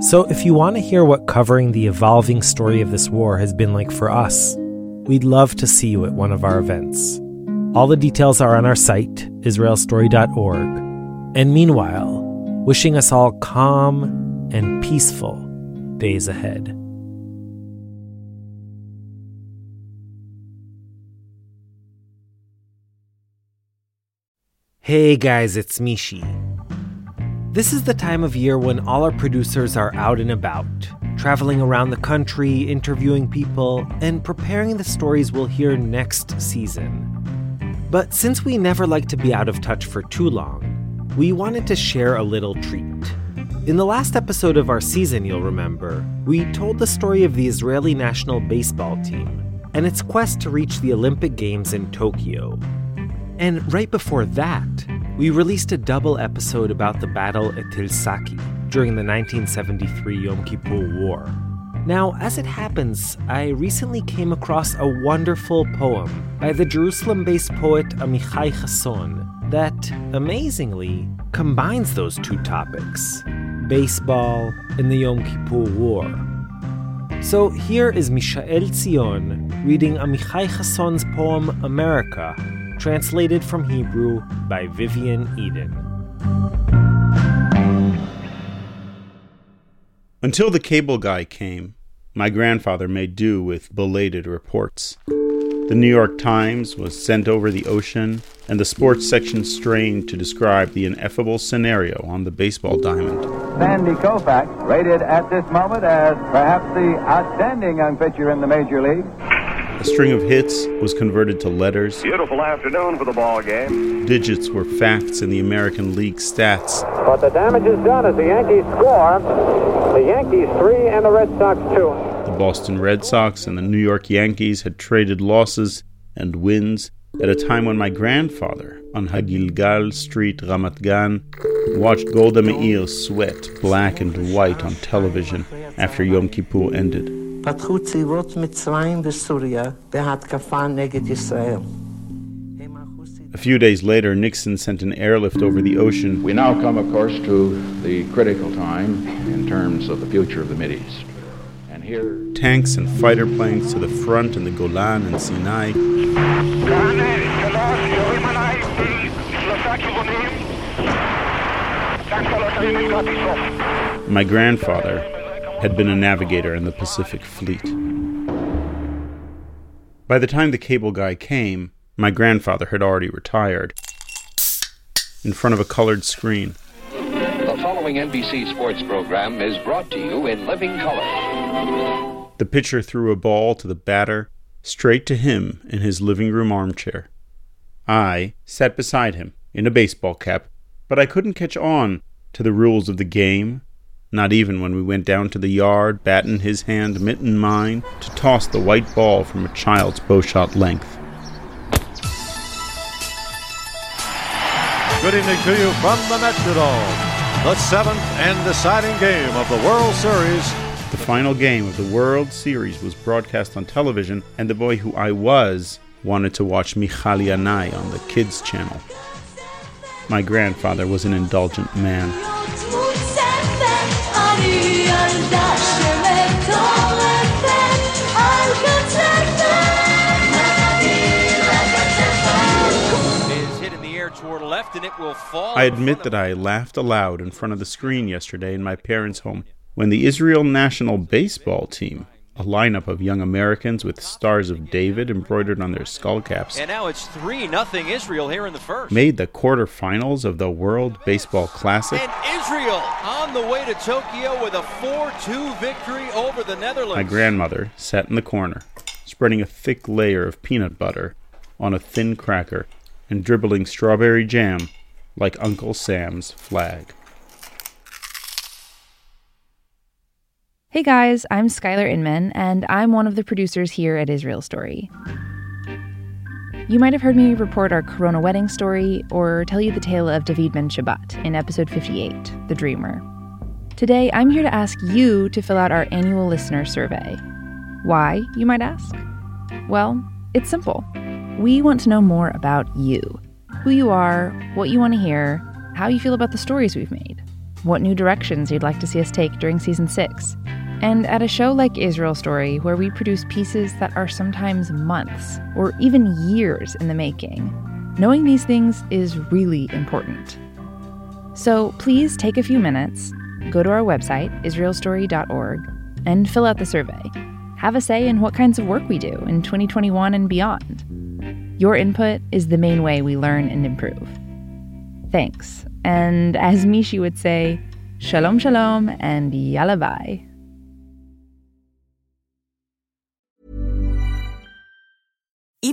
So, if you want to hear what covering the evolving story of this war has been like for us, we'd love to see you at one of our events. All the details are on our site, israelstory.org. And meanwhile, wishing us all calm and peaceful days ahead. Hey guys, it's Mishi. This is the time of year when all our producers are out and about, traveling around the country, interviewing people, and preparing the stories we'll hear next season. But since we never like to be out of touch for too long, we wanted to share a little treat. In the last episode of our season, you'll remember, we told the story of the Israeli national baseball team and its quest to reach the Olympic Games in Tokyo. And right before that, we released a double episode about the battle at Tel Saki during the 1973 Yom Kippur War. Now, as it happens, I recently came across a wonderful poem by the Jerusalem based poet Amichai Chasson that, amazingly, combines those two topics baseball and the Yom Kippur War. So here is Mishael Zion reading Amichai Chasson's poem America, translated from Hebrew by Vivian Eden. Until the cable guy came, my grandfather made do with belated reports. The New York Times was sent over the ocean, and the sports section strained to describe the ineffable scenario on the baseball diamond. Sandy Koufax, rated at this moment as perhaps the outstanding young pitcher in the major league. A string of hits was converted to letters. Beautiful afternoon for the ball game. Digits were facts in the American League stats. But the damage is done as the Yankees score. The Yankees three and the Red Sox two. The Boston Red Sox and the New York Yankees had traded losses and wins at a time when my grandfather on Hagilgal Street, Ramat Gan, watched Golda Meir sweat black and white on television after Yom Kippur ended. פתחו צבאות מצרים וסוריה בהתקפה נגד ישראל. A few days later, Nixon sent an airlift over the ocean. We now come, of course, to the critical time in terms of the future of the Mideast. And here, tanks and fighter planes to the front in the Golan and Sinai. My grandfather had been a navigator in the Pacific Fleet. By the time the cable guy came, my grandfather had already retired. In front of a colored screen, The following NBC sports program is brought to you in living color. the pitcher threw a ball to the batter straight to him in his living room armchair. I sat beside him in a baseball cap, but I couldn't catch on to the rules of the game, not even when we went down to the yard, bat in his hand, mitten mine, to toss the white ball from a child's bowshot length. Good evening to you from the Metrodome. The seventh and deciding game of the World Series. The final game of the World Series was broadcast on television, and the boy who I was wanted to watch Michal Yanai on the kids' channel. My grandfather was an indulgent man. I admit that I laughed aloud in front of the screen yesterday in my parents' home. When the Israel national baseball team, a lineup of young Americans with stars of David embroidered on their skullcaps, And now it's 3 nothing Israel here in the first. made the quarterfinals of the World Baseball Classic. And Israel on the way to Tokyo with a 4 2 victory over the Netherlands. My grandmother sat in the corner, spreading a thick layer of peanut butter on a thin cracker and dribbling strawberry jam like Uncle Sam's flag. Hey guys, I'm Skylar Inman, and I'm one of the producers here at Israel Story. You might have heard me report our Corona wedding story or tell you the tale of David Ben Shabbat in episode 58, The Dreamer. Today, I'm here to ask you to fill out our annual listener survey. Why, you might ask? Well, it's simple. We want to know more about you who you are, what you want to hear, how you feel about the stories we've made, what new directions you'd like to see us take during season six. And at a show like Israel Story, where we produce pieces that are sometimes months or even years in the making, knowing these things is really important. So please take a few minutes, go to our website, israelstory.org, and fill out the survey. Have a say in what kinds of work we do in 2021 and beyond. Your input is the main way we learn and improve. Thanks. And as Mishi would say, shalom shalom and yalla bye.